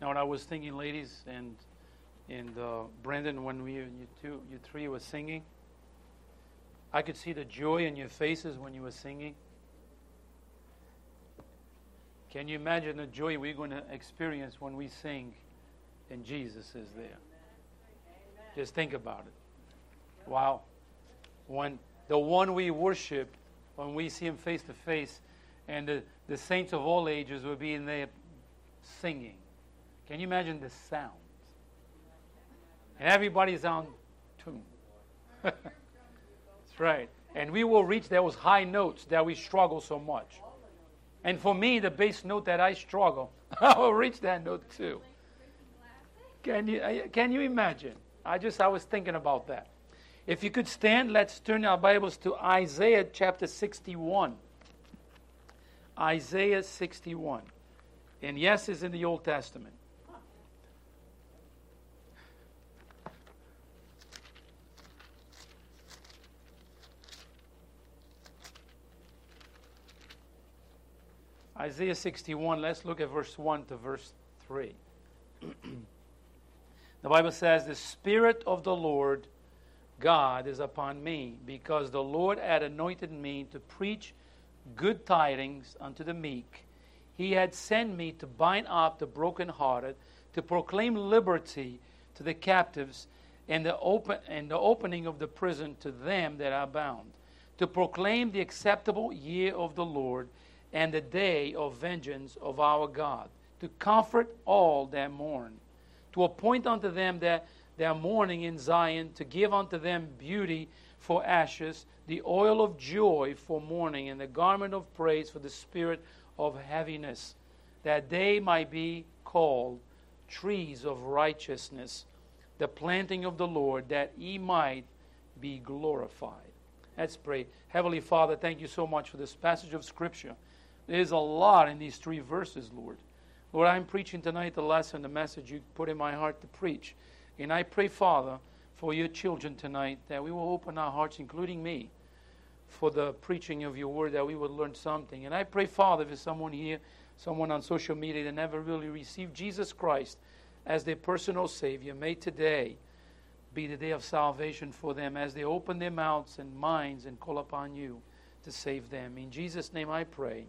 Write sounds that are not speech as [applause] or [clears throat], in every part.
Now, I was thinking, ladies, and and uh, Brandon, when we, you two, you three were singing, I could see the joy in your faces when you were singing. Can you imagine the joy we're going to experience when we sing and Jesus is there? Just think about it. Wow. When the one we worship, when we see him face to face, and the, the saints of all ages will be in there singing. Can you imagine the sound? And everybody's on tune. [laughs] That's right. And we will reach those high notes that we struggle so much. And for me, the bass note that I struggle, [laughs] I will reach that note too. Can you, uh, can you imagine? I just, I was thinking about that. If you could stand, let's turn our Bibles to Isaiah chapter 61. Isaiah 61. And yes, it's in the Old Testament. Isaiah 61, let's look at verse 1 to verse 3. [clears throat] the Bible says, The Spirit of the Lord God is upon me, because the Lord had anointed me to preach good tidings unto the meek. He had sent me to bind up the brokenhearted, to proclaim liberty to the captives, and the, open, and the opening of the prison to them that are bound, to proclaim the acceptable year of the Lord and the day of vengeance of our God, to comfort all that mourn, to appoint unto them that their mourning in Zion, to give unto them beauty for ashes, the oil of joy for mourning, and the garment of praise for the spirit of heaviness, that they might be called trees of righteousness, the planting of the Lord, that he might be glorified. Let's pray. Heavenly Father, thank you so much for this passage of Scripture. There's a lot in these three verses, Lord. Lord, I'm preaching tonight the lesson, the message you put in my heart to preach. And I pray, Father, for your children tonight that we will open our hearts, including me, for the preaching of your word, that we will learn something. And I pray, Father, if there's someone here, someone on social media that never really received Jesus Christ as their personal Savior, may today be the day of salvation for them as they open their mouths and minds and call upon you to save them. In Jesus' name I pray.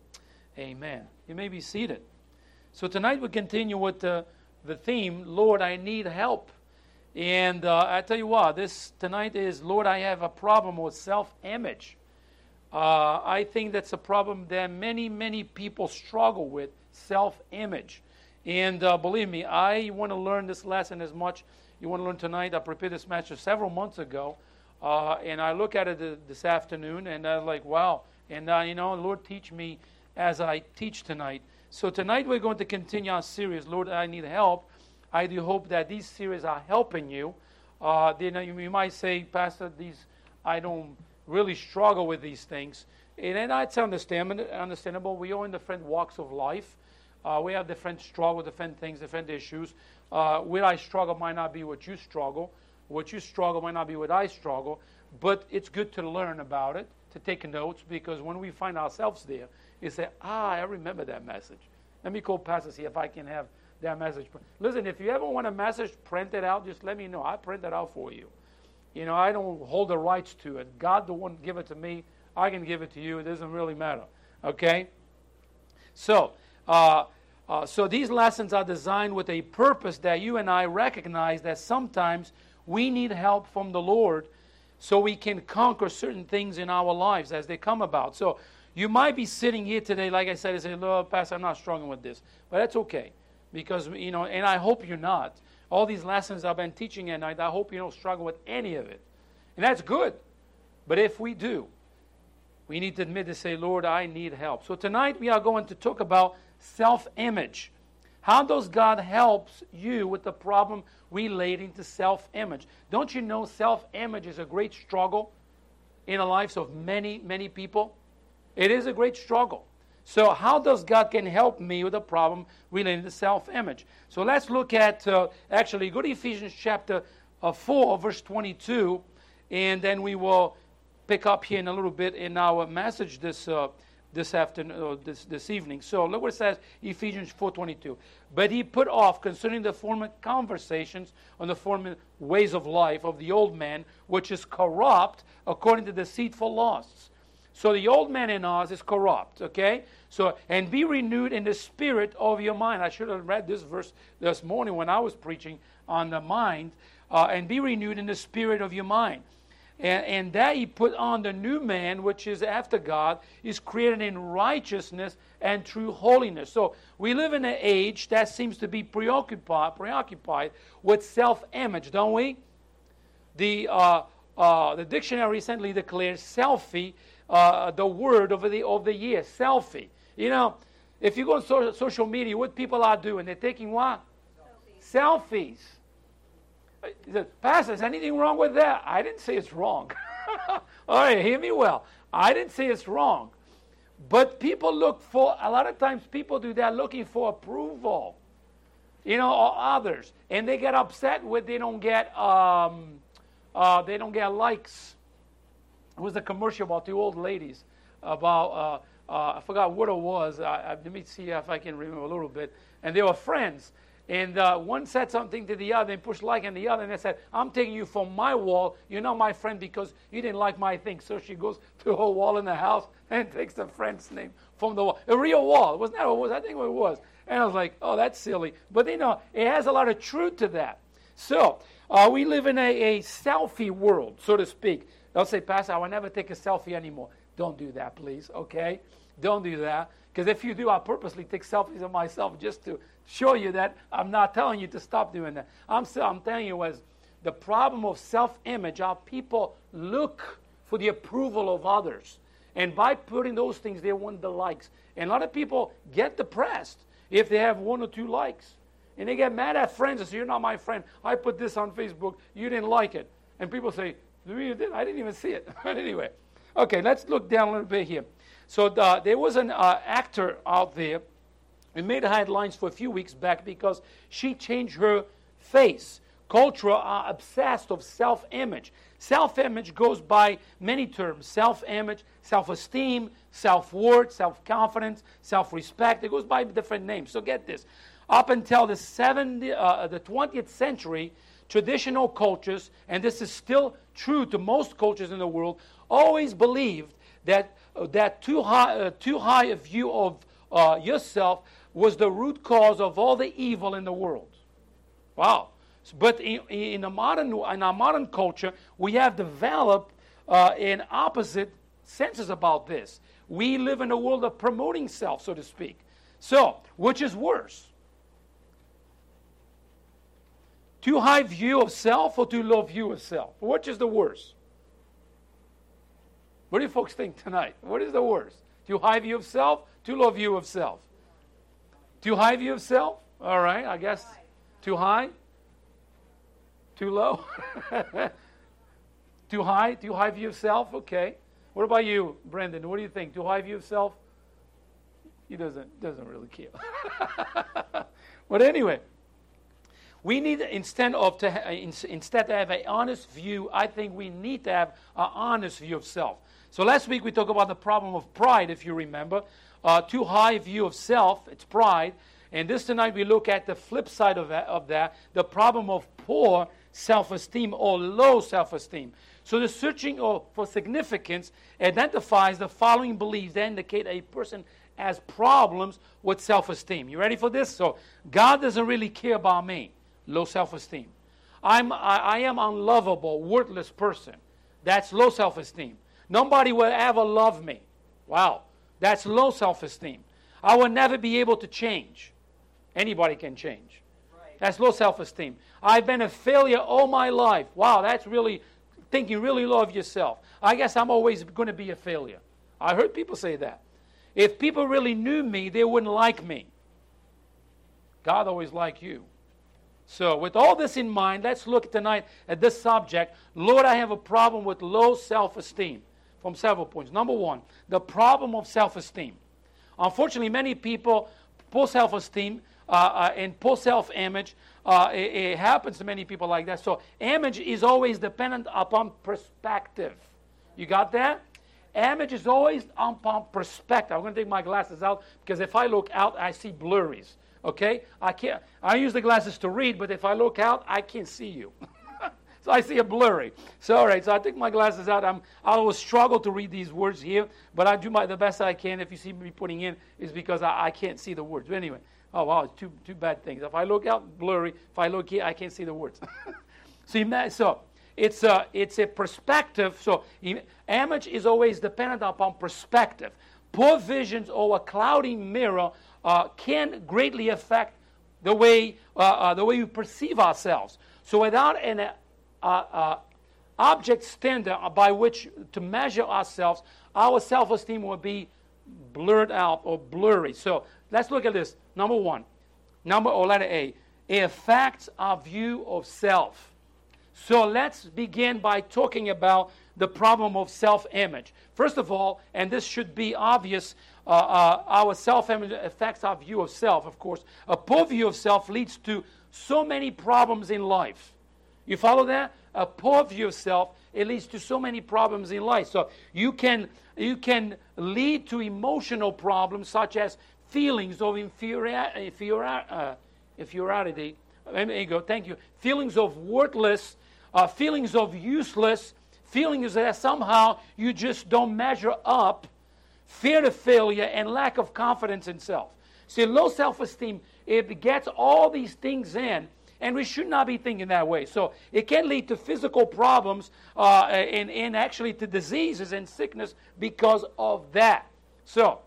Amen. You may be seated. So tonight we continue with the, the theme, Lord, I need help. And uh, I tell you what, this tonight is, Lord, I have a problem with self image. Uh, I think that's a problem that many, many people struggle with self image. And uh, believe me, I want to learn this lesson as much. You want to learn tonight? I prepared this message several months ago. Uh, and I look at it this afternoon, and I'm like, wow. And, uh, you know, Lord, teach me as I teach tonight. So tonight we're going to continue our series, Lord, I Need Help. I do hope that these series are helping you. Uh, you, you might say, Pastor, these I don't really struggle with these things. And that's understandable. We are in different walks of life. Uh, we have different struggles, different things, different issues. Uh, I struggle might not be what you struggle. What you struggle might not be what I struggle. But it's good to learn about it, to take notes, because when we find ourselves there, you say, ah, I remember that message. Let me call Pastor, see if I can have that message. Listen, if you ever want a message printed out, just let me know. I print it out for you. You know, I don't hold the rights to it. God the one give it to me. I can give it to you. It doesn't really matter. Okay? So, uh, uh, so these lessons are designed with a purpose that you and I recognize that sometimes we need help from the Lord so we can conquer certain things in our lives as they come about. So you might be sitting here today, like I said, and say, Lord, Pastor, I'm not struggling with this. But that's okay. Because, you know, and I hope you're not. All these lessons I've been teaching at night, I hope you don't struggle with any of it. And that's good. But if we do, we need to admit to say, Lord, I need help. So tonight we are going to talk about self image. How does God help you with the problem relating to self image? Don't you know self image is a great struggle in the lives of many, many people? It is a great struggle. So, how does God can help me with a problem related to self-image? So, let's look at uh, actually go to Ephesians chapter uh, four, verse twenty-two, and then we will pick up here in a little bit in our message this uh, this afternoon or this, this evening. So look what it says, Ephesians 4:22. But he put off concerning the former conversations on the former ways of life of the old man, which is corrupt according to deceitful lusts. So the old man in us is corrupt, okay? So and be renewed in the spirit of your mind. I should have read this verse this morning when I was preaching on the mind, uh, and be renewed in the spirit of your mind. And, and that he put on the new man, which is after God, is created in righteousness and true holiness. So we live in an age that seems to be preoccupied, preoccupied with self image, don't we? The, uh, uh, the dictionary recently declared selfie uh, the word over the, of the year selfie. You know, if you go on so, social media, what people are doing, they're taking what? Selfies. Selfies. Said, Pastor, is anything wrong with that? I didn't say it's wrong. [laughs] All right, hear me well. I didn't say it's wrong. But people look for, a lot of times people do that looking for approval, you know, or others. And they get upset when they don't get, um, uh, they don't get likes. It was a commercial about two old ladies about, uh, uh, I forgot what it was. let me see if I can remember a little bit. And they were friends. And uh, one said something to the other and pushed like on the other, and they said, I'm taking you from my wall. You're not my friend because you didn't like my thing. So she goes [laughs] to her wall in the house and [laughs] takes the friend's name from the wall. A real wall. It was not that what it was. I think what it was. And I was like, oh, that's silly. But you know, it has a lot of truth to that. So uh, we live in a, a selfie world, so to speak. They'll say, Pastor, I will never take a selfie anymore. Don't do that, please, okay? Don't do that. Because if you do, I'll purposely take selfies of myself just to show you that I'm not telling you to stop doing that. I'm, still, I'm telling you was the problem of self-image, how people look for the approval of others. And by putting those things, they want the likes. And a lot of people get depressed if they have one or two likes. And they get mad at friends and say, You're not my friend. I put this on Facebook. You didn't like it. And people say, Did? I didn't even see it. [laughs] but anyway. Okay, let's look down a little bit here. So uh, there was an uh, actor out there. We made headlines for a few weeks back because she changed her face. Culture are obsessed of self-image. Self-image goes by many terms: self-image, self-esteem, self-worth, self-confidence, self-respect. It goes by different names. So get this: up until the 70, uh, the 20th century, traditional cultures, and this is still true to most cultures in the world, always believed that uh, that too high, uh, too high a view of uh, yourself was the root cause of all the evil in the world. Wow. But in, in, a modern, in our modern culture, we have developed uh, an opposite senses about this. We live in a world of promoting self, so to speak. So, which is worse? Too high view of self or too low view of self? Which is the worst? What do you folks think tonight? What is the worst? Too high view of self, too low view of self? Too high view of self? All right, I guess. Too high? Too low? [laughs] too high? Too high view of self? Okay. What about you, Brendan? What do you think? Too high view of self? He doesn't doesn't really care. [laughs] but anyway, we need instead of to ha- instead to have an honest view. I think we need to have an honest view of self. So last week we talked about the problem of pride, if you remember. Uh, too high view of self, it's pride. And this tonight we look at the flip side of that, of that the problem of poor self esteem or low self esteem. So the searching for significance identifies the following beliefs that indicate a person has problems with self esteem. You ready for this? So God doesn't really care about me. Low self esteem. I'm, I, I am unlovable, worthless person. That's low self esteem. Nobody will ever love me. Wow, that's low self esteem. I will never be able to change. Anybody can change. That's low self esteem. I've been a failure all my life. Wow, that's really thinking really low of yourself. I guess I'm always going to be a failure. I heard people say that. If people really knew me, they wouldn't like me. God always liked you. So, with all this in mind, let's look tonight at this subject. Lord, I have a problem with low self esteem from several points. Number one, the problem of self esteem. Unfortunately, many people, poor self esteem uh, uh, and poor self image, uh, it, it, happens to many people like that. So, image is always dependent upon perspective. You got that? image is always on perspective. I'm going to take my glasses out because if I look out, I see blurries. Okay? I can't. I use the glasses to read, but if I look out, I can't see you. [laughs] so I see a blurry. So all right. So I take my glasses out. I'm. I will struggle to read these words here, but I do my the best I can. If you see me putting in, is because I, I can't see the words. But anyway. Oh wow, it's two two bad things. If I look out, blurry. If I look here, I can't see the words. [laughs] see, so it's a it's a perspective. So image is always dependent upon perspective. Poor visions or a cloudy mirror uh, can greatly affect the way, uh, uh, the way we perceive ourselves. So without an uh, object standard by which to measure ourselves, our self-esteem will be blurred out or blurry. So let's look at this. Number one, number or letter A, it affects our view of self. So let's begin by talking about the problem of self image. First of all, and this should be obvious, uh, uh, our self image affects our view of self, of course. A poor view of self leads to so many problems in life. You follow that? A poor view of self, it leads to so many problems in life. So you can, you can lead to emotional problems such as feelings of uh, inferiority. There you go, thank you. Feelings of worthless, uh, feelings of useless, feelings that somehow you just don't measure up, fear of failure, and lack of confidence in self. See, low self esteem, it gets all these things in, and we should not be thinking that way. So it can lead to physical problems uh, and, and actually to diseases and sickness because of that. So,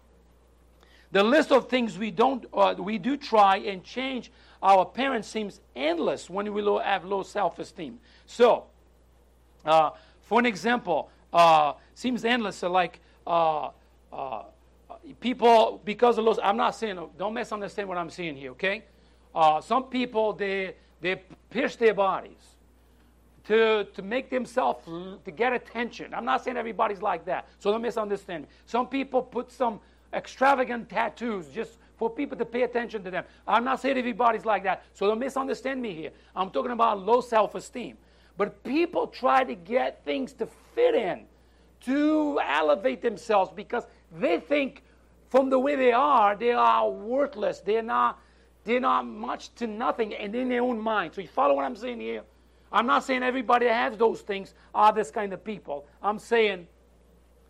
the list of things we don't uh, we do try and change our parents seems endless when we low, have low self-esteem. So, uh, for an example, uh, seems endless. So like uh, people, because of those, I'm not saying, don't misunderstand what I'm saying here, okay? Uh, some people, they, they pierce their bodies to, to make themselves, to get attention. I'm not saying everybody's like that, so don't misunderstand me. Some people put some extravagant tattoos just for people to pay attention to them. I'm not saying everybody's like that, so don't misunderstand me here. I'm talking about low self esteem. But people try to get things to fit in, to elevate themselves because they think from the way they are, they are worthless. They're not, they're not much to nothing and in their own mind. So you follow what I'm saying here? I'm not saying everybody that has those things are this kind of people. I'm saying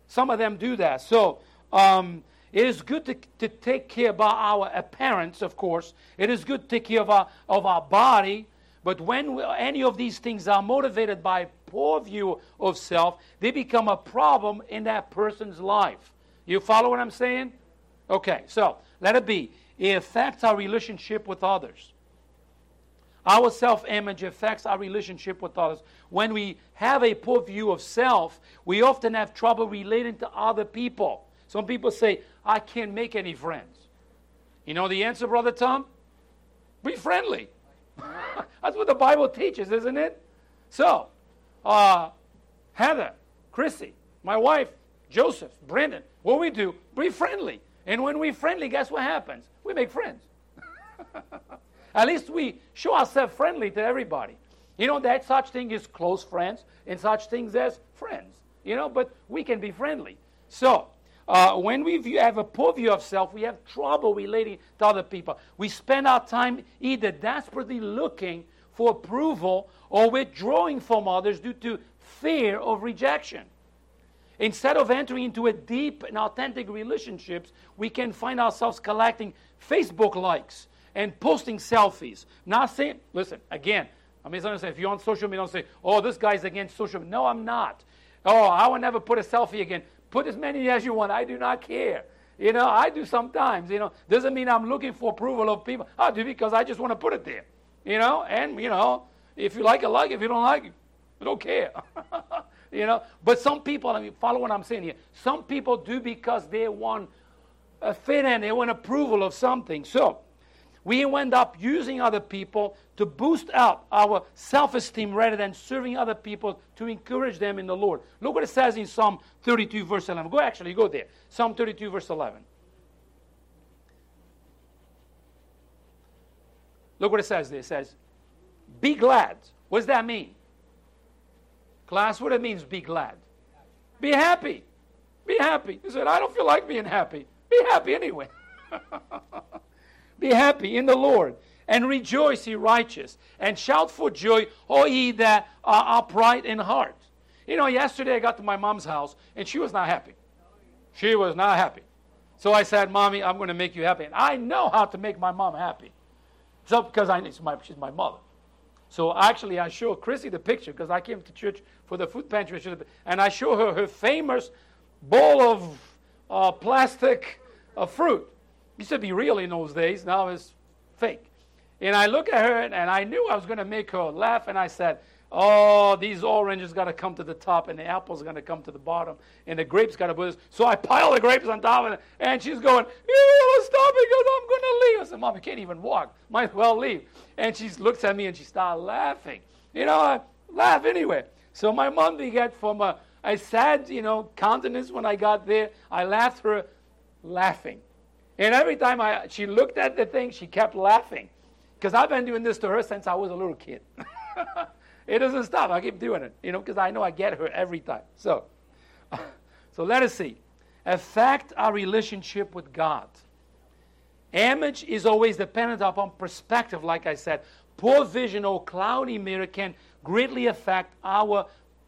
some of them do that. So um, it is good to, to take care about our appearance, of course. It is good to take care of our, of our body. But when any of these things are motivated by poor view of self, they become a problem in that person's life. You follow what I'm saying? Okay, so let it be. It affects our relationship with others. Our self image affects our relationship with others. When we have a poor view of self, we often have trouble relating to other people. Some people say, I can't make any friends. You know the answer, Brother Tom? Be friendly. [laughs] That's what the Bible teaches, isn't it? So, uh, Heather, Chrissy, my wife, Joseph, Brendan, what we do, be friendly. And when we're friendly, guess what happens? We make friends. [laughs] At least we show ourselves friendly to everybody. You know, that such thing is close friends and such things as friends. You know, but we can be friendly. So, uh, when we have a poor view of self, we have trouble relating to other people. We spend our time either desperately looking for approval or withdrawing from others due to fear of rejection. Instead of entering into a deep and authentic relationships, we can find ourselves collecting Facebook likes and posting selfies. Not saying, listen, again, I say if you're on social media, don't say, oh, this guy's against social media. No, I'm not. Oh, I will never put a selfie again. Put as many as you want. I do not care. You know, I do sometimes. You know, doesn't mean I'm looking for approval of people. I do because I just want to put it there. You know, and you know, if you like it, like it. If you don't like it, I don't care. [laughs] you know, but some people, I mean, follow what I'm saying here. Some people do because they want a fit in, they want approval of something. So we end up using other people to boost up our self esteem rather than serving other people to encourage them in the Lord. Look what it says in Psalm 32, verse 11. Go actually, go there. Psalm 32, verse 11. Look what it says there. It says, Be glad. What does that mean? Class, what it means, be glad. Be happy. Be happy. He said, I don't feel like being happy. Be happy anyway. [laughs] Be happy in the Lord and rejoice, ye righteous, and shout for joy, all ye that are upright in heart. You know, yesterday I got to my mom's house and she was not happy. She was not happy. So I said, Mommy, I'm going to make you happy. And I know how to make my mom happy. So, because I, my, she's my mother. So actually, I show Chrissy the picture because I came to church for the food pantry, and I show her her famous bowl of uh, plastic uh, fruit. Used to be real in those days. Now it's fake. And I look at her, and I knew I was going to make her laugh, and I said, Oh, these oranges got to come to the top, and the apples got to come to the bottom, and the grapes got to put this. So I pile the grapes on top of it, and she's going, You stop because I'm going to leave. I said, Mom, you can't even walk. Might as well leave. And she looks at me and she starts laughing. You know, I laugh anyway. So my mom began from a, a sad, you know, countenance when I got there. I laughed her laughing. And every time I, she looked at the thing, she kept laughing. Because I've been doing this to her since I was a little kid. [laughs] It doesn't stop. I keep doing it, you know, because I know I get her every time. So, [laughs] so let us see. Affect our relationship with God. Image is always dependent upon perspective, like I said. Poor vision or cloudy mirror can greatly affect our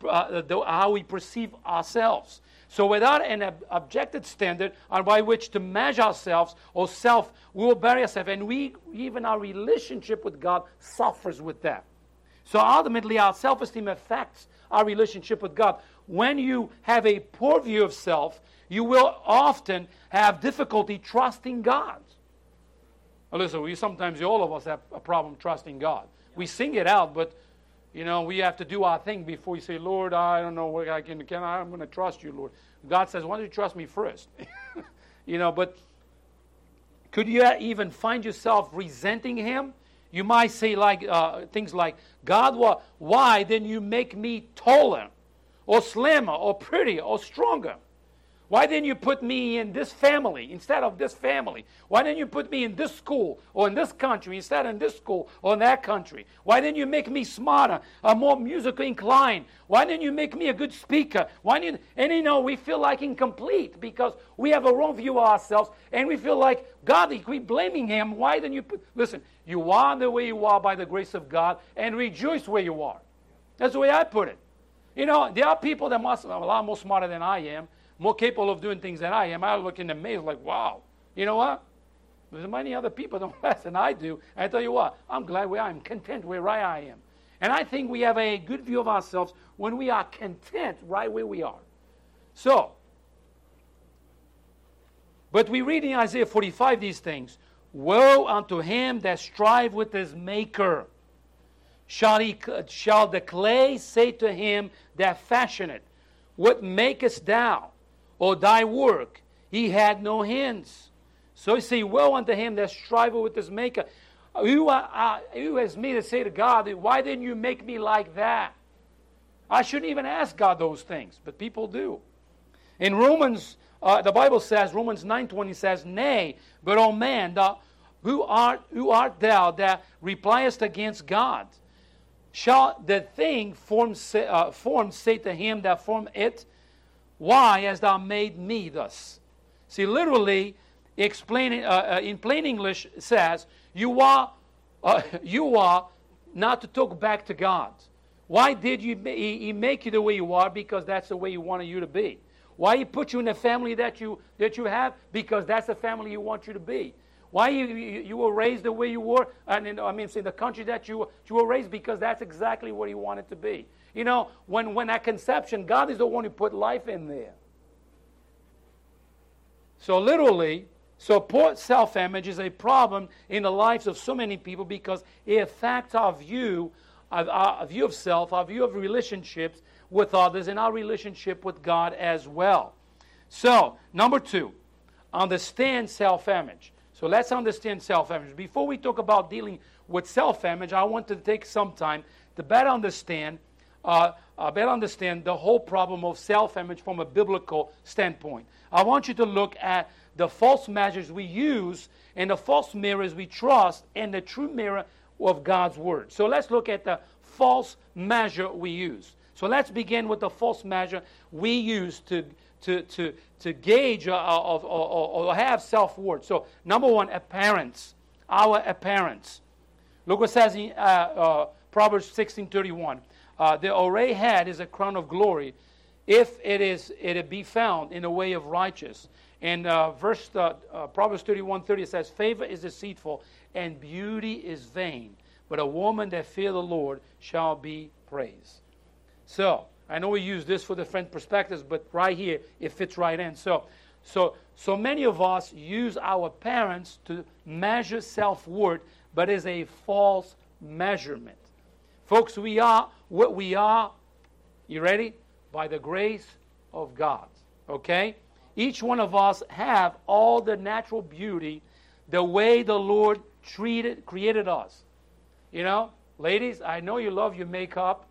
uh, the, how we perceive ourselves. So, without an ob- objective standard by which to measure ourselves or self, we will bury ourselves, and we even our relationship with God suffers with that. So ultimately, our self esteem affects our relationship with God. When you have a poor view of self, you will often have difficulty trusting God. Well, listen, we sometimes, all of us have a problem trusting God. We sing it out, but you know, we have to do our thing before we say, Lord, I don't know what I can, can I, I'm going to trust you, Lord. God says, why don't you trust me first? [laughs] you know, but could you even find yourself resenting Him? You might say like uh, things like, God, why didn't you make me taller or slimmer or prettier or stronger? Why didn't you put me in this family instead of this family? Why didn't you put me in this school or in this country instead of in this school or in that country? Why didn't you make me smarter or more musically inclined? Why didn't you make me a good speaker? Why didn't? And you know, we feel like incomplete because we have a wrong view of ourselves and we feel like, God, we blaming Him. Why didn't you put. Listen, you are the way you are by the grace of God and rejoice where you are. That's the way I put it. You know, there are people that must, a lot more smarter than I am more capable of doing things than I am, I look in the maze like, wow, you know what? There's many other people that [laughs] less than I do. I tell you what, I'm glad where I am, content where I am. And I think we have a good view of ourselves when we are content right where we are. So, but we read in Isaiah 45 these things Woe unto him that strive with his maker. Shall, he, shall the clay say to him that fashioned it, What makest thou? Or thy work. He had no hands. So he say, Woe unto him that striveth with his maker. Who, uh, who has me to say to God, Why didn't you make me like that? I shouldn't even ask God those things, but people do. In Romans, uh, the Bible says, Romans 9.20 says, Nay, but O man, who, art, who art thou that repliest against God? Shall the thing formed say, uh, say to him that formed it, why hast thou made me thus? See, literally, explaining uh, uh, in plain English says, you are, uh, [laughs] you are not to talk back to God. Why did you, he, make you the way you are? Because that's the way he wanted you to be. Why he put you in the family that you, that you have? Because that's the family he wants you to be. Why you, you, were raised the way you were? And in, I mean, in the country that you, you were raised, because that's exactly what he wanted to be. You know, when, when at conception, God is the one who put life in there. So, literally, so poor self image is a problem in the lives of so many people because it affects our view, of, our view of self, our view of relationships with others, and our relationship with God as well. So, number two, understand self image. So, let's understand self image. Before we talk about dealing with self image, I want to take some time to better understand uh, uh, better understand the whole problem of self image from a biblical standpoint. I want you to look at the false measures we use and the false mirrors we trust and the true mirror of God's Word. So let's look at the false measure we use. So let's begin with the false measure we use to, to, to, to gauge or, or, or, or have self worth. So, number one, appearance. Our appearance. Look what says in uh, uh, Proverbs 16:31. Uh, the array head is a crown of glory, if it is it be found in the way of righteous. And uh, verse uh, uh, Proverbs 31:30 says, "Favor is deceitful, and beauty is vain, but a woman that fear the Lord shall be praised." So I know we use this for different perspectives, but right here it fits right in. So, so, so many of us use our parents to measure self worth, but it's a false measurement. Folks, we are what we are. You ready? By the grace of God. Okay? Each one of us have all the natural beauty, the way the Lord treated, created us. You know, ladies, I know you love your makeup.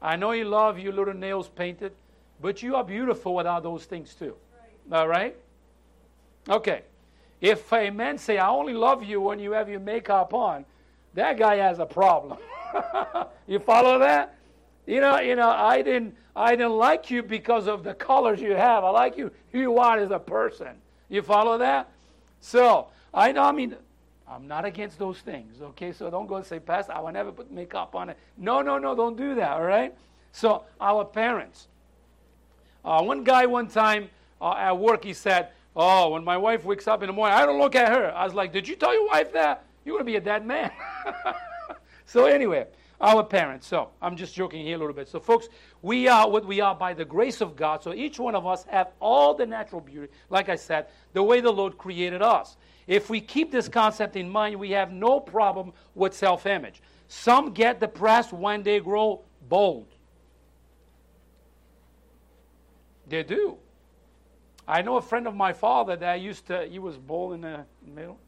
I know you love your little nails painted, but you are beautiful without those things too. Right. All right? Okay. If a man say, I only love you when you have your makeup on, that guy has a problem. [laughs] [laughs] you follow that? You know, you know, I didn't I didn't like you because of the colors you have. I like you who you are as a person. You follow that? So I know I mean I'm not against those things, okay? So don't go and say, Pastor, I will never put makeup on it. No, no, no, don't do that, all right? So, our parents. Uh, one guy, one time uh, at work, he said, Oh, when my wife wakes up in the morning, I don't look at her. I was like, Did you tell your wife that? You're to be a dead man. [laughs] so, anyway, our parents. So, I'm just joking here a little bit. So, folks, we are what we are by the grace of God. So, each one of us have all the natural beauty, like I said, the way the Lord created us. If we keep this concept in mind, we have no problem with self image. Some get depressed when they grow bold. They do. I know a friend of my father that used to, he was bald in the middle.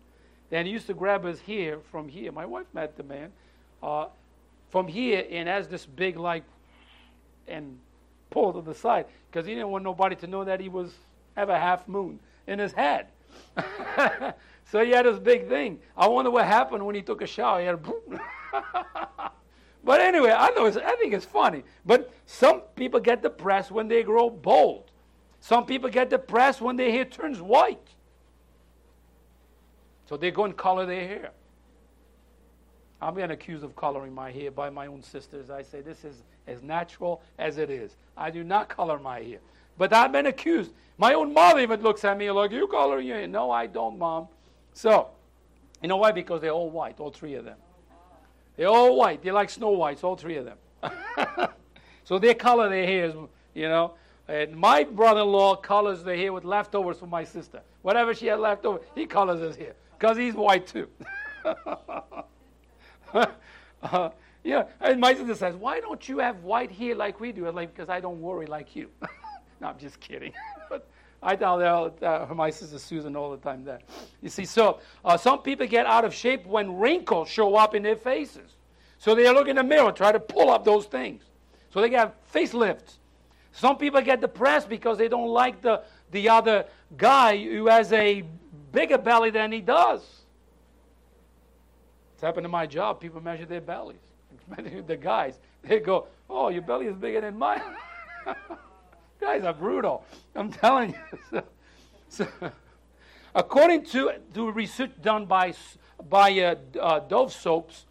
and he used to grab his hair from here. My wife met the man. Uh, from here and has this big, like, and pulled to the side because he didn't want nobody to know that he was have a half moon in his head. [laughs] so he had this big thing. I wonder what happened when he took a shower. He had a [laughs] but anyway, I know I think it's funny. But some people get depressed when they grow bald. Some people get depressed when their hair turns white. So they go and color their hair. I'm being accused of coloring my hair by my own sisters. I say this is as natural as it is. I do not color my hair. But I've been accused. My own mother even looks at me like, You color your hair. No, I don't, mom. So, you know why? Because they're all white, all three of them. They're all white. They're like Snow Whites, all three of them. [laughs] so they color their hair, you know. And my brother in law colors the hair with leftovers from my sister. Whatever she had left over, he colors his hair because he's white too. [laughs] [laughs] uh, yeah, and my sister says, Why don't you have white hair like we do? I'm like, Because I don't worry like you. [laughs] no, I'm just kidding. [laughs] but I tell her, uh, my sister Susan all the time that. You see, so uh, some people get out of shape when wrinkles show up in their faces. So they look in the mirror, try to pull up those things. So they get facelifts. Some people get depressed because they don't like the, the other guy who has a bigger belly than he does. It's happened to my job. People measure their bellies. [laughs] the guys, they go, Oh, your belly is bigger than mine. [laughs] guys are brutal. I'm telling you. [laughs] So, so, according to, to research done by, by uh, uh, Dove Soaps,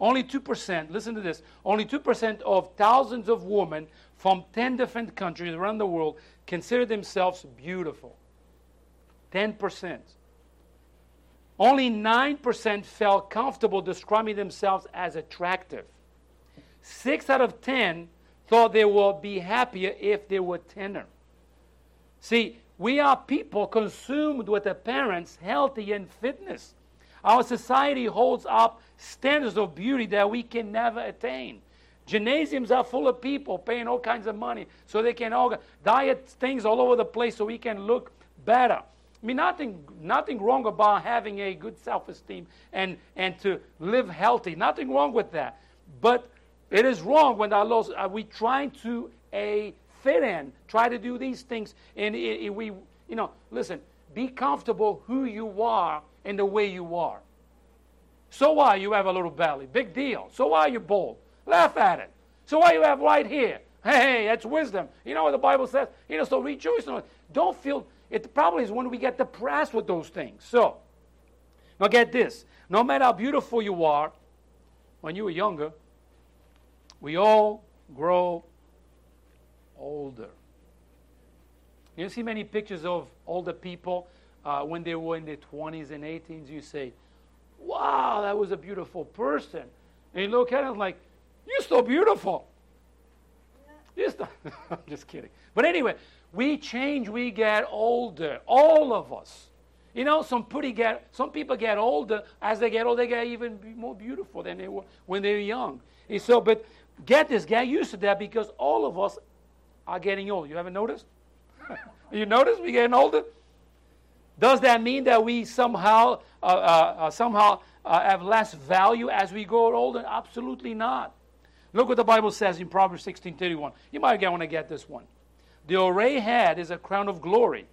only 2%, listen to this, only 2% of thousands of women from 10 different countries around the world consider themselves beautiful. 10%. Only 9% felt comfortable describing themselves as attractive. Six out of 10 thought they would be happier if they were thinner. See, we are people consumed with appearance, healthy, and fitness. Our society holds up standards of beauty that we can never attain. Gymnasiums are full of people paying all kinds of money so they can all diet things all over the place so we can look better. I mean, nothing, nothing wrong about having a good self-esteem and, and to live healthy. Nothing wrong with that. But it is wrong when laws, are uh, we trying to a fit in, try to do these things, and it, it, we, you know, listen, be comfortable who you are and the way you are. So why you have a little belly? Big deal. So why you bald? Laugh at it. So why you have white hair? Hey, that's wisdom. You know what the Bible says? You know, so rejoice. Don't feel, it, the problem is when we get depressed with those things. So, now get this. No matter how beautiful you are, when you were younger, we all grow older. You see many pictures of older people uh, when they were in their 20s and 18s. You say, wow, that was a beautiful person. And you look at them like, you're so beautiful. [laughs] I'm just kidding. But anyway, we change, we get older. All of us. You know, some pretty get some people get older. As they get older, they get even more beautiful than they were when they were young. And so, but get this, get used to that because all of us are getting old. You haven't noticed? [laughs] you notice we're getting older? Does that mean that we somehow uh, uh, uh, somehow uh, have less value as we grow older? Absolutely not. Look what the Bible says in Proverbs 16:31. You might want to get this one. The array head is a crown of glory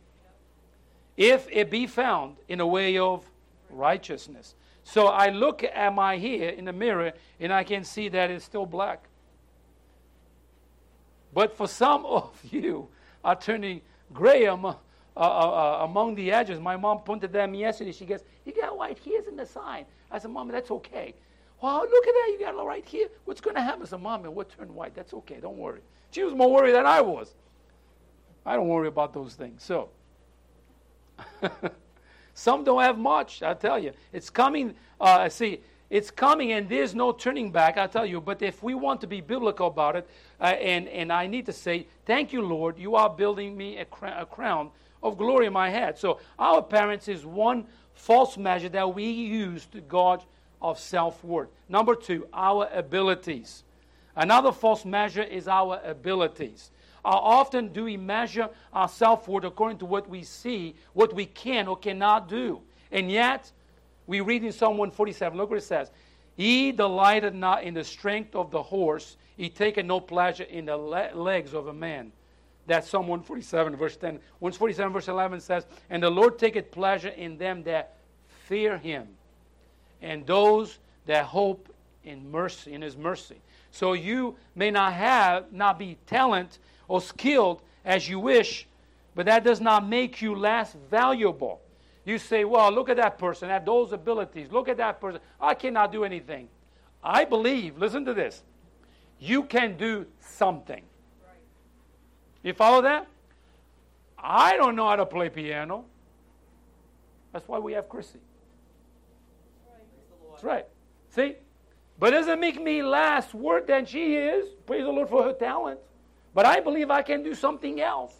if it be found in a way of righteousness. So I look at my hair in the mirror and I can see that it's still black. But for some [laughs] of you are turning gray among, uh, uh, uh, among the edges. My mom pointed me yesterday. She goes, You got white hairs in the side. I said, Mom, that's okay. Wow, look at that. You got it right here. What's going to happen? I said, Mom, what turned white? That's okay. Don't worry. She was more worried than I was. I don't worry about those things. So, [laughs] Some don't have much, I tell you. It's coming, uh, see, it's coming and there's no turning back, I tell you. But if we want to be biblical about it, uh, and, and I need to say, Thank you, Lord, you are building me a, cr- a crown of glory in my head. So our parents is one false measure that we use to gauge of self worth. Number two, our abilities. Another false measure is our abilities. How often do we measure our self worth according to what we see, what we can or cannot do? And yet, we read in Psalm 147, look what it says He delighted not in the strength of the horse, he taketh no pleasure in the le- legs of a man. That's Psalm 147, verse 10. 147, verse 11 says, And the Lord taketh pleasure in them that fear him, and those that hope in mercy, in his mercy. So you may not have, not be talent, or skilled as you wish, but that does not make you less valuable. You say, well, look at that person, have those abilities. Look at that person. I cannot do anything. I believe, listen to this, you can do something. You follow that? I don't know how to play piano. That's why we have Chrissy. Right. See? But doesn't make me less worth than she is. Praise the Lord for her talent. But I believe I can do something else.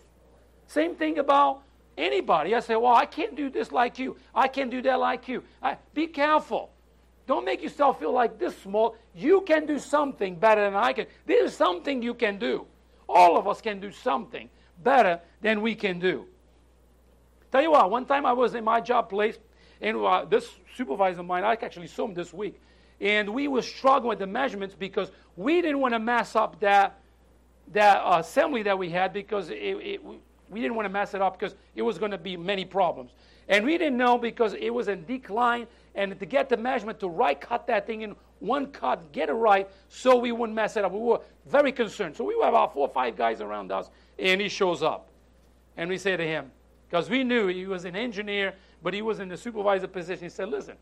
Same thing about anybody. I say, well, I can't do this like you. I can't do that like you. I, be careful. Don't make yourself feel like this small. You can do something better than I can. There's something you can do. All of us can do something better than we can do. Tell you what, one time I was in my job place, and uh, this supervisor of mine, I actually saw him this week, and we were struggling with the measurements because we didn't want to mess up that that assembly that we had because it, it, we didn't want to mess it up because it was going to be many problems. And we didn't know because it was in decline, and to get the measurement to right cut that thing in one cut, get it right, so we wouldn't mess it up. We were very concerned. So we were about four or five guys around us, and he shows up. And we say to him, because we knew he was an engineer, but he was in the supervisor position. He said, Listen,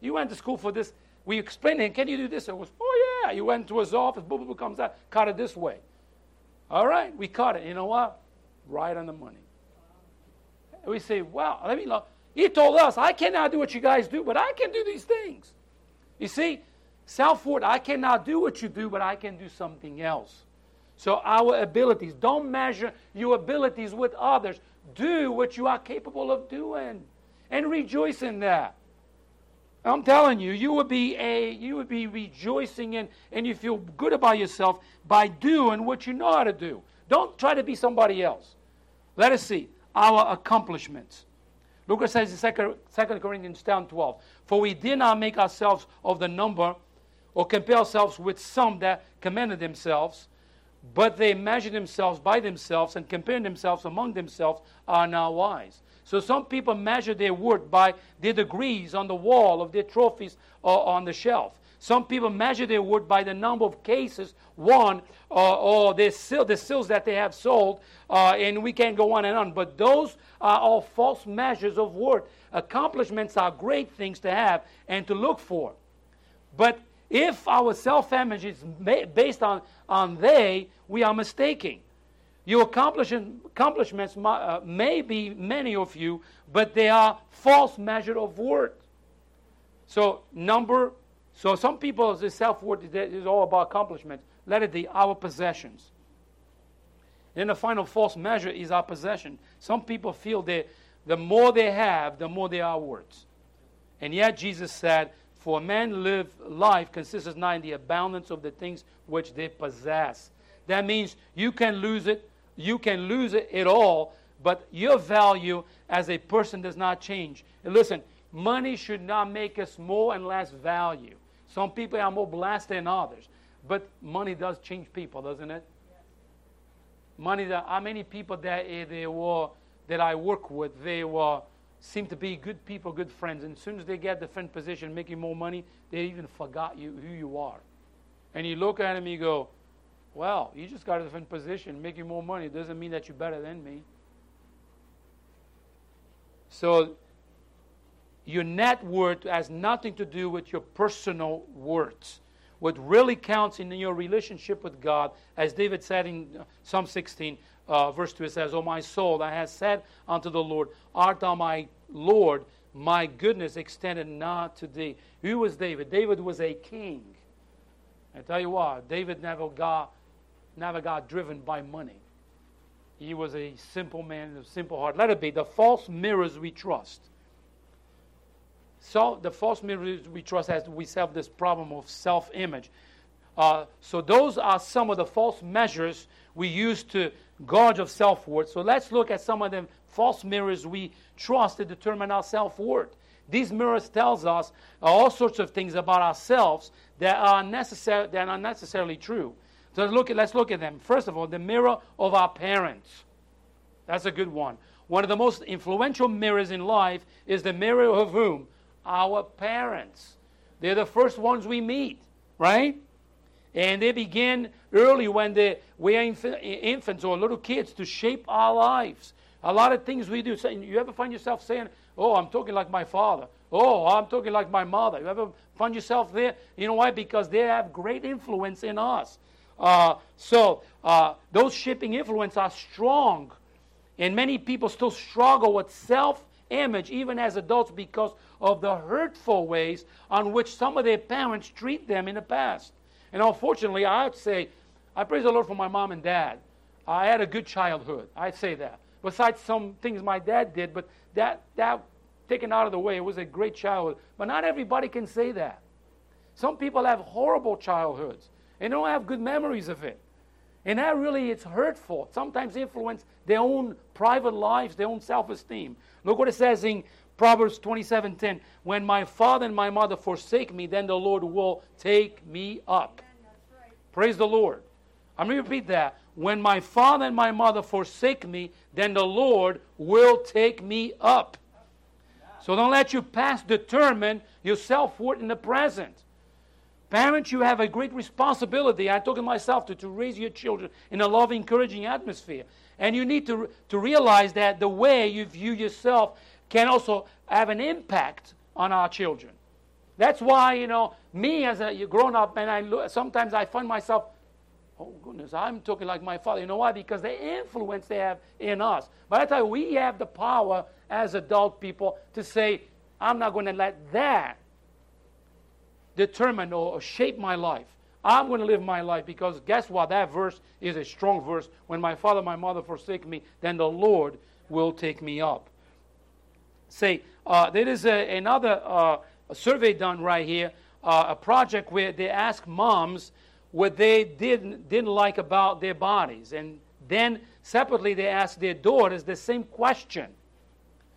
you went to school for this. We explained to him, Can you do this? I was, Oh, yeah. He went to his office, boom, boom, comes out, cut it this way. All right, we caught it. You know what? Right on the money. We say, well, let me look. He told us, I cannot do what you guys do, but I can do these things. You see, worth, I cannot do what you do, but I can do something else. So, our abilities, don't measure your abilities with others. Do what you are capable of doing and rejoice in that. I'm telling you, you would be a you would be rejoicing in and you feel good about yourself by doing what you know how to do. Don't try to be somebody else. Let us see our accomplishments. What says in 2, 2 Corinthians 10 12. For we did not make ourselves of the number or compare ourselves with some that commended themselves, but they measured themselves by themselves and comparing themselves among themselves are now wise. So some people measure their worth by their degrees on the wall of their trophies or on the shelf. Some people measure their worth by the number of cases won uh, or the, seal, the seals that they have sold, uh, and we can go on and on. But those are all false measures of worth. Accomplishments are great things to have and to look for. But if our self image is based on, on they, we are mistaken. Your accomplishments uh, may be many of you, but they are false measure of worth. So number, so some people's self worth is all about accomplishments. Let it be our possessions. Then the final false measure is our possession. Some people feel that the more they have, the more they are worth. And yet Jesus said, For a man live life consists not in the abundance of the things which they possess. That means you can lose it, you can lose it all, but your value as a person does not change. And listen, money should not make us more and less value. Some people are more blessed than others, but money does change people, doesn't it? Money. That how many people that eh, they were that I work with, they were seem to be good people, good friends, and as soon as they get the different position, making more money, they even forgot you who you are. And you look at them, you go, well, you just got a different position, making more money. Doesn't mean that you're better than me. So, your net worth has nothing to do with your personal worth. What really counts in your relationship with God, as David said in Psalm 16, uh, verse 2, it says, O my soul, I have said unto the Lord, Art thou my Lord, my goodness extended not to thee. Who was David? David was a king. I tell you what, David never got never got driven by money. He was a simple man, a simple heart. Let it be the false mirrors we trust. So the false mirrors we trust as we solve this problem of self-image. Uh, so those are some of the false measures we use to gauge of self-worth. So let's look at some of the false mirrors we trust to determine our self-worth. These mirrors tells us all sorts of things about ourselves that are necessary that are necessarily true. So look at, let's look at them. First of all, the mirror of our parents. That's a good one. One of the most influential mirrors in life is the mirror of whom? Our parents. They're the first ones we meet, right? And they begin early when they, we are inf- infants or little kids to shape our lives. A lot of things we do. So you ever find yourself saying, Oh, I'm talking like my father. Oh, I'm talking like my mother. You ever find yourself there? You know why? Because they have great influence in us. Uh, so uh, those shaping influence are strong. And many people still struggle with self image, even as adults, because of the hurtful ways on which some of their parents treat them in the past. And unfortunately, I would say, I praise the Lord for my mom and dad. I had a good childhood. I'd say that. Besides some things my dad did, but that, that taken out of the way, it was a great childhood. But not everybody can say that. Some people have horrible childhoods and don't have good memories of it. And that really it's hurtful. Sometimes influence their own private lives, their own self-esteem. Look what it says in Proverbs 27:10. When my father and my mother forsake me, then the Lord will take me up. Right. Praise the Lord. I'm going to repeat that. When my father and my mother forsake me, then the Lord will take me up. So don't let your past determine your self worth in the present. Parents, you have a great responsibility. I told myself to, to raise your children in a loving, encouraging atmosphere. And you need to, to realize that the way you view yourself can also have an impact on our children. That's why, you know, me as a grown up, and I look, sometimes I find myself, oh goodness, I'm talking like my father. You know why? Because the influence they have in us. I tell you, we have the power as adult people to say, I'm not going to let that determine or shape my life. I'm going to live my life because guess what? That verse is a strong verse. When my father my mother forsake me, then the Lord will take me up. Say, uh, there is a, another uh, survey done right here, uh, a project where they ask moms what they didn't, didn't like about their bodies. And then separately they ask their daughters the same question.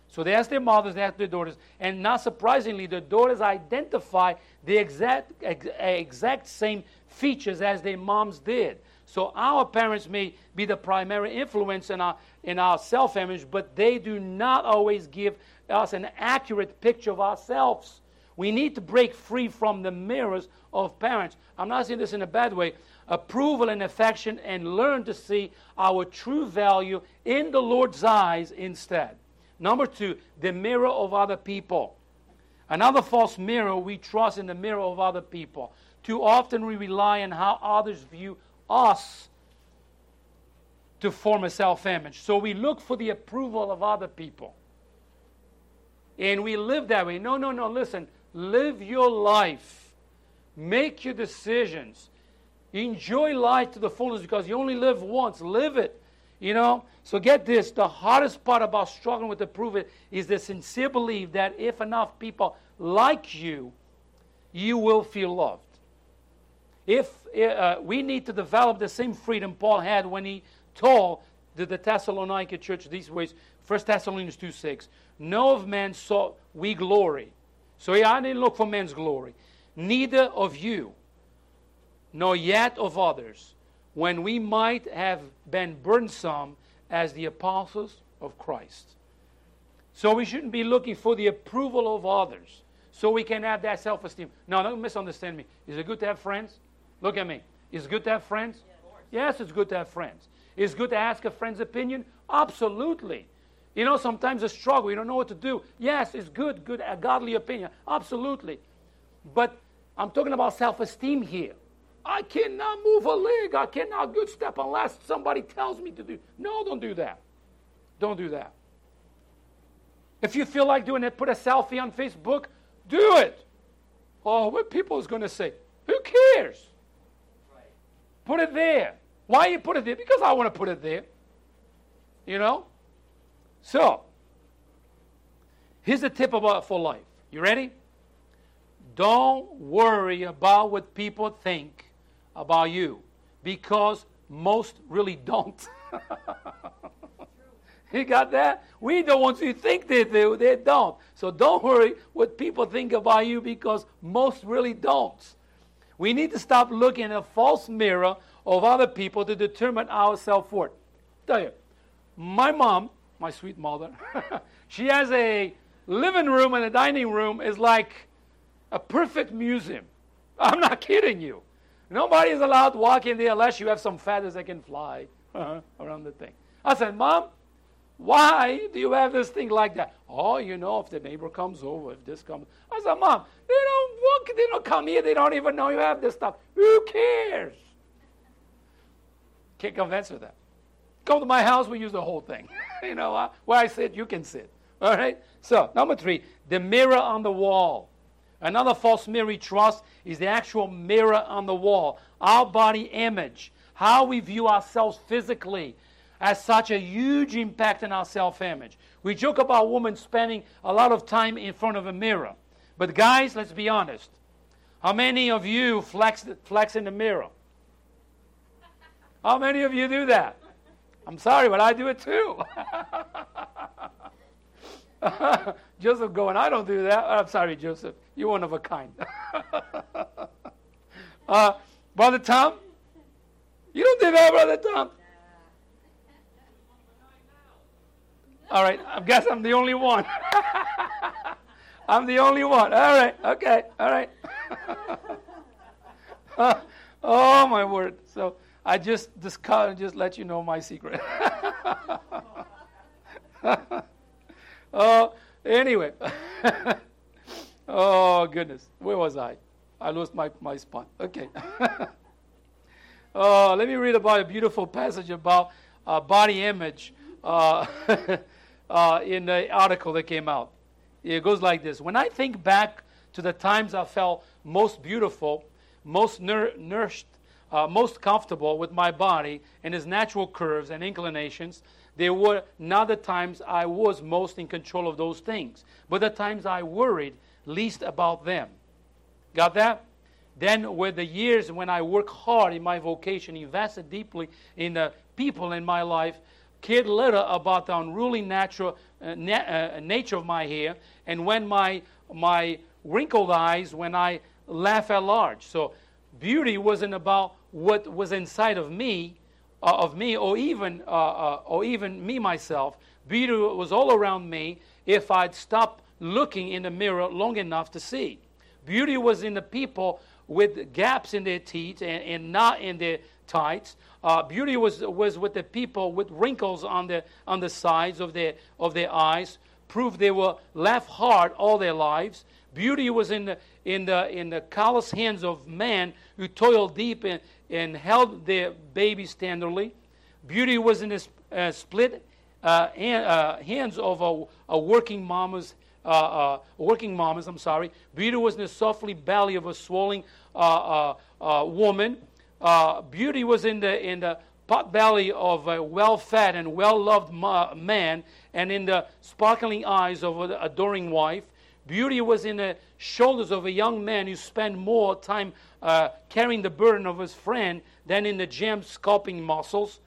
So they ask their mothers, they ask their daughters, and not surprisingly, the daughters identify the exact, eh, exact same features as their moms did. So our parents may be the primary influence in our, in our self image, but they do not always give us an accurate picture of ourselves. We need to break free from the mirrors of parents. I'm not saying this in a bad way. Approval and affection, and learn to see our true value in the Lord's eyes instead. Number two, the mirror of other people. Another false mirror, we trust in the mirror of other people. Too often we rely on how others view us to form a self image. So we look for the approval of other people. And we live that way. No, no, no, listen. Live your life. Make your decisions. Enjoy life to the fullest because you only live once. Live it. You know? So get this the hardest part about struggling with approval is the sincere belief that if enough people like you, you will feel loved. If uh, we need to develop the same freedom Paul had when he told the, the Thessalonica church these ways, 1 Thessalonians 2 6, no of man saw we glory. So yeah, I didn't look for man's glory. Neither of you, nor yet of others, when we might have been burdensome as the apostles of Christ. So we shouldn't be looking for the approval of others so we can have that self esteem. No, don't misunderstand me. Is it good to have friends? Look at me. Is it good to have friends? Yes, it's good to have friends. Is it good to ask a friend's opinion? Absolutely. You know, sometimes a struggle, you don't know what to do. Yes, it's good, good, a godly opinion. Absolutely. But I'm talking about self esteem here. I cannot move a leg. I cannot good step unless somebody tells me to do. No, don't do that. Don't do that. If you feel like doing it, put a selfie on Facebook. Do it. Oh, what people is going to say? Who cares? Put it there. Why you put it there? Because I want to put it there. You know? So, here's a tip about for life. You ready? Don't worry about what people think about you because most really don't. [laughs] you got that? We the ones who think they do, they don't. So don't worry what people think about you because most really don't. We need to stop looking in a false mirror of other people to determine our self worth. Tell you, my mom, my sweet mother, [laughs] she has a living room and a dining room is like a perfect museum. I'm not kidding you. Nobody is allowed to walk in there unless you have some feathers that can fly around the thing. I said, Mom, why do you have this thing like that? Oh, you know, if the neighbor comes over, if this comes. I said, Mom, they don't walk, they don't come here, they don't even know you have this stuff. Who cares? Can't convince her that. Come to my house, we use the whole thing. [laughs] you know, uh, where I sit, you can sit. All right? So, number three, the mirror on the wall. Another false mirror trust is the actual mirror on the wall. Our body image, how we view ourselves physically, has such a huge impact on our self image. We joke about women spending a lot of time in front of a mirror. But, guys, let's be honest. How many of you flex, flex in the mirror? How many of you do that? I'm sorry, but I do it too. [laughs] Joseph going, I don't do that. I'm sorry, Joseph. You're one of a kind. [laughs] uh, Brother Tom? You don't do that, Brother Tom? [laughs] All right, I guess I'm the only one. [laughs] I'm the only one. All right, okay, all right. oh, my word. So I just, just, just let you know my secret. Oh, anyway. Oh, goodness. Where was I? I lost my, my spot. Okay. [laughs] oh, let me read about a beautiful passage about uh, body image uh, [laughs] uh, in the article that came out. It goes like this When I think back to the times I felt most beautiful, most nourished, uh, most comfortable with my body and its natural curves and inclinations, there were not the times I was most in control of those things, but the times I worried least about them. Got that? Then were the years when I worked hard in my vocation, invested deeply in the people in my life, cared little about the unruly natural uh, na- uh, nature of my hair, and when my my wrinkled eyes when I laugh at large. So beauty wasn't about what was inside of me, uh, of me or even, uh, uh, or even me myself. Beauty was all around me if I'd stop looking in the mirror long enough to see. Beauty was in the people with gaps in their teeth and, and not in their tights. Uh, beauty was, was with the people with wrinkles on the, on the sides of their, of their eyes, proved they were left hard all their lives. Beauty was in the, in the, in the callous hands of man who toiled deep and, and held their babies tenderly. Beauty was in the uh, split uh, hand, uh, hands of a, a working mama's uh, uh, working mamas, I'm sorry. Beauty was in the softly belly of a swelling uh, woman. beauty was in the, in the pot belly of a well-fed and well-loved ma- man and in the sparkling eyes of an adoring wife. Beauty was in the shoulders of a young man who spent more time uh, carrying the burden of his friend than in the gem sculpting muscles.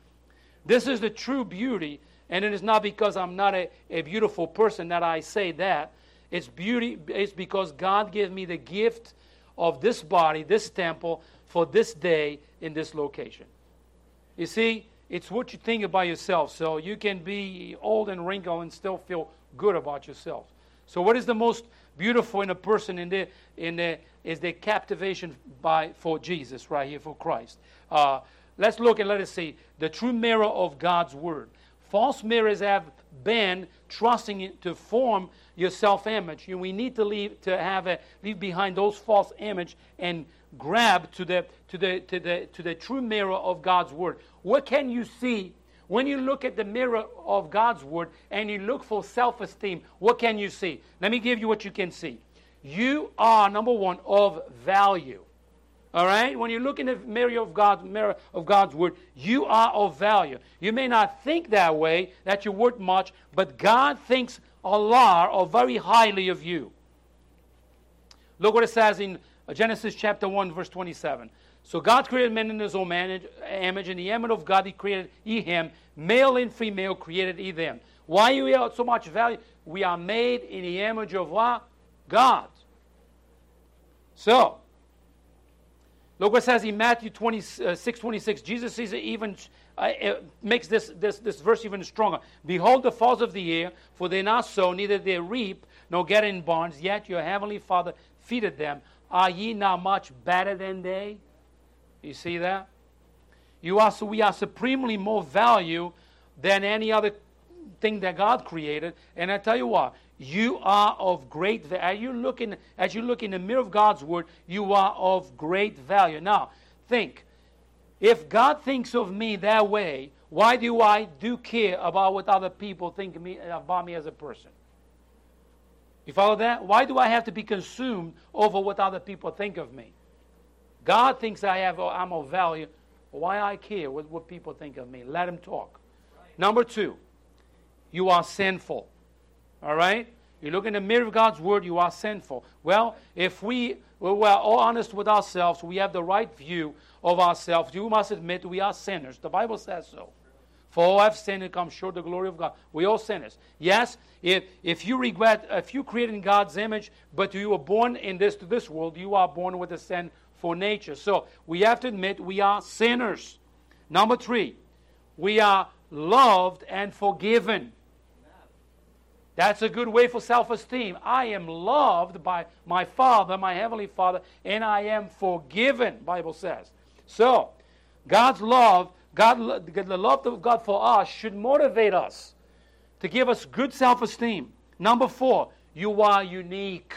This is the true beauty and it is not because I'm not a, a beautiful person that I say that. It's beauty, it's because God gave me the gift of this body, this temple, for this day in this location. You see, it's what you think about yourself. So you can be old and wrinkled and still feel good about yourself. So what is the most beautiful in a person in the in the is the captivation by for Jesus right here for Christ. Uh, let's look and let us see the true mirror of God's word. False mirrors have been trusting it to form your self-image. You, we need to leave to have a leave behind those false image and grab to the to the to the to the true mirror of God's word. What can you see when you look at the mirror of God's word and you look for self-esteem? What can you see? Let me give you what you can see. You are number one of value. All right? When you look in the mirror of God's mirror of God's word, you are of value. You may not think that way, that you're worth much, but God thinks a lot or very highly of you. Look what it says in Genesis chapter 1, verse 27. So God created man in his own image, in the image of God he created he him, male and female created he them. Why are we so much value? We are made in the image of what? God. So, Look what says in Matthew 26, uh, 26. Jesus says even uh, makes this, this, this verse even stronger. Behold the falls of the year, for they not sow, neither they reap, nor get in barns, yet your heavenly Father feedeth them. Are ye not much better than they? You see that? You are, so we are supremely more value than any other thing that God created. And I tell you what, you are of great value. As you look in, the mirror of God's word, you are of great value. Now, think. If God thinks of me that way, why do I do care about what other people think me, about me as a person? You follow that? Why do I have to be consumed over what other people think of me? God thinks I have, I'm of value. Why I care what, what people think of me? Let him talk. Right. Number two, you are sinful. All right? You look in the mirror of God's word, you are sinful. Well, if we well, we're all honest with ourselves, we have the right view of ourselves, you must admit we are sinners. The Bible says so. For all have sinned and come short of the glory of God. We all sinners. Yes, if, if you regret, if you created in God's image, but you were born in this to this world, you are born with a sin for nature. So we have to admit we are sinners. Number three, we are loved and forgiven. That's a good way for self esteem. I am loved by my Father, my Heavenly Father, and I am forgiven, Bible says. So, God's love, God, the love of God for us should motivate us to give us good self esteem. Number four, you are unique.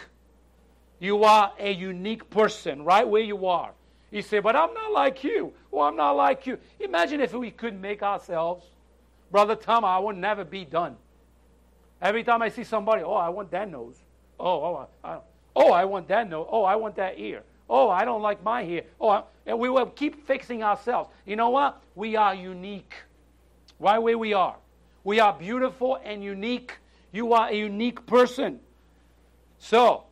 You are a unique person right where you are. You say, but I'm not like you. Well, I'm not like you. Imagine if we could make ourselves. Brother Tom, I would never be done. Every time I see somebody, oh, I want that nose. Oh, oh, I, oh, I want that nose. Oh, I want that ear. Oh, I don't like my hair. Oh, I, and we will keep fixing ourselves. You know what? We are unique. Right where we are. We are beautiful and unique. You are a unique person. So,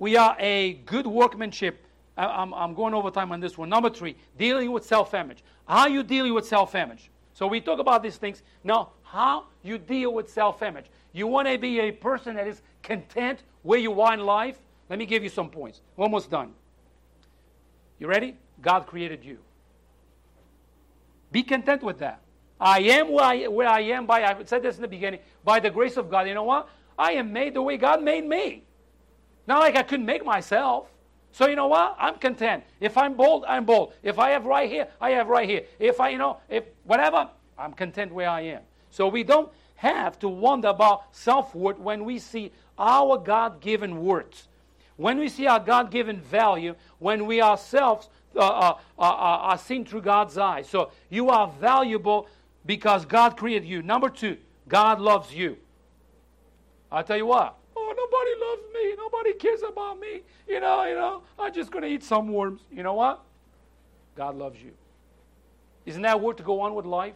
we are a good workmanship. I, am I'm going over time on this one. Number three, dealing with self image. How are you dealing with self image? So we talk about these things. Now, how you deal with self image. You want to be a person that is content where you are in life? Let me give you some points. Almost done. You ready? God created you. Be content with that. I am where I, where I am by, I said this in the beginning, by the grace of God. You know what? I am made the way God made me. Not like I couldn't make myself. So you know what? I'm content. If I'm bold, I'm bold. If I have right here, I have right here. If I, you know, if whatever, I'm content where I am. So we don't have to wonder about self-worth when we see our God-given worth. When we see our God-given value, when we ourselves uh, uh, uh, uh, are seen through God's eyes. So you are valuable because God created you. Number two, God loves you. I'll tell you what. Oh, nobody loves me. Nobody cares about me. You know, you know, I'm just going to eat some worms. You know what? God loves you. Isn't that worth to go on with life?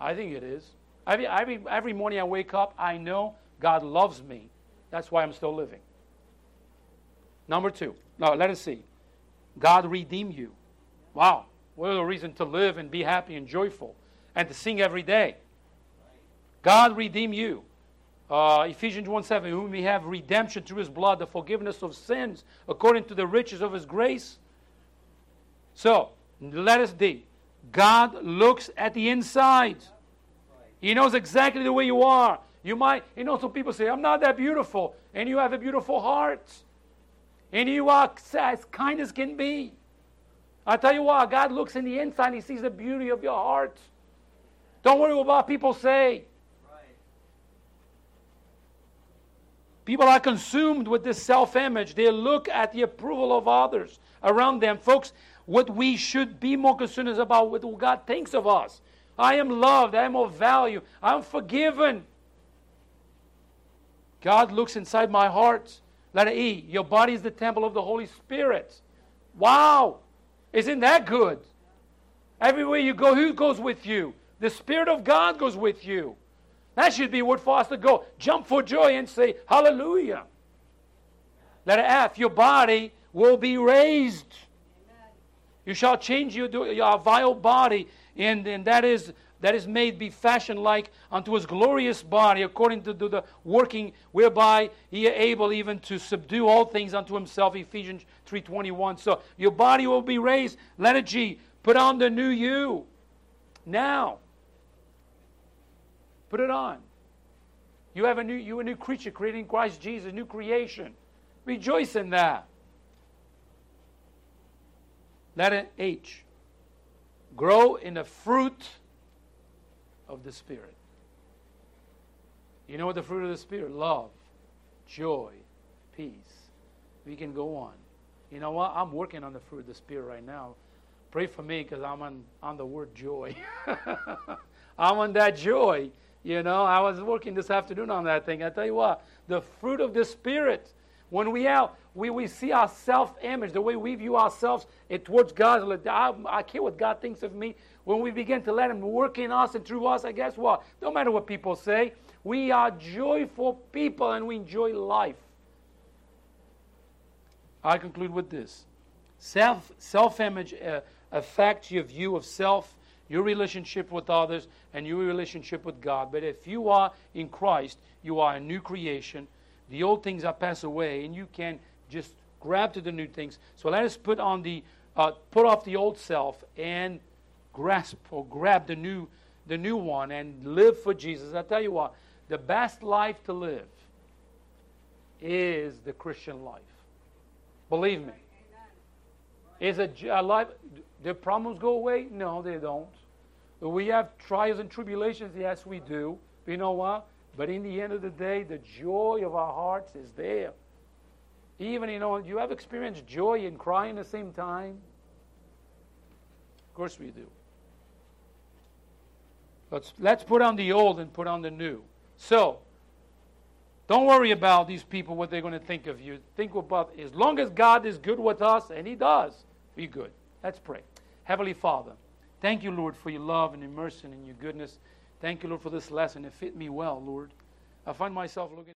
I think it is. Every, every, every morning I wake up, I know God loves me. That's why I'm still living. Number two. Now, let us see. God redeemed you. Wow. What a reason to live and be happy and joyful and to sing every day. God redeemed you. Uh, Ephesians 1 7, whom we have redemption through his blood, the forgiveness of sins, according to the riches of his grace. So, let us see. God looks at the inside. He knows exactly the way you are. You might, you know, some people say, I'm not that beautiful, and you have a beautiful heart. And you are as kind as can be. I tell you what, God looks in the inside He sees the beauty of your heart. Don't worry about what people say. People are consumed with this self image. They look at the approval of others around them. Folks, what we should be more concerned is about what God thinks of us. I am loved. I am of value. I'm forgiven. God looks inside my heart. Letter E, your body is the temple of the Holy Spirit. Wow! Isn't that good? Everywhere you go, who goes with you? The Spirit of God goes with you. That should be what for us to go. Jump for joy and say, Hallelujah. Letter F, your body will be raised. Amen. You shall change your, your vile body, and, and that is that is made be fashioned like unto his glorious body, according to the working whereby he is able even to subdue all things unto himself. Ephesians 3.21. So your body will be raised. Letter G, put on the new you. Now. Put it on. You have a new you a new creature created in Christ Jesus, new creation. Rejoice in that. Letter H. Grow in the fruit of the Spirit. You know what the fruit of the Spirit? Love, joy, peace. We can go on. You know what? I'm working on the fruit of the Spirit right now. Pray for me because I'm on, on the word joy. [laughs] I'm on that joy. You know, I was working this afternoon on that thing. I tell you what, the fruit of the Spirit. When we out, we, we see our self-image, the way we view ourselves it, towards God. I, I care what God thinks of me when we begin to let Him work in us and through us, I guess what? No matter what people say, we are joyful people and we enjoy life. I conclude with this self self image uh, affects your view of self, your relationship with others, and your relationship with God. But if you are in Christ, you are a new creation. The old things are passed away, and you can just grab to the new things. So let us put on the uh, put off the old self and grasp or grab the new, the new one and live for Jesus. I tell you what, the best life to live is the Christian life. Believe me. Is a, a life? Do problems go away? No, they don't. We have trials and tribulations. Yes, we do. But you know what? But in the end of the day, the joy of our hearts is there. Even, you know, you have experienced joy and crying at the same time? Of course we do. Let's, let's put on the old and put on the new. So, don't worry about these people, what they're going to think of you. Think about, as long as God is good with us, and He does, be good. Let's pray. Heavenly Father, thank you, Lord, for your love and mercy and your goodness. Thank you, Lord, for this lesson. It fit me well, Lord. I find myself looking.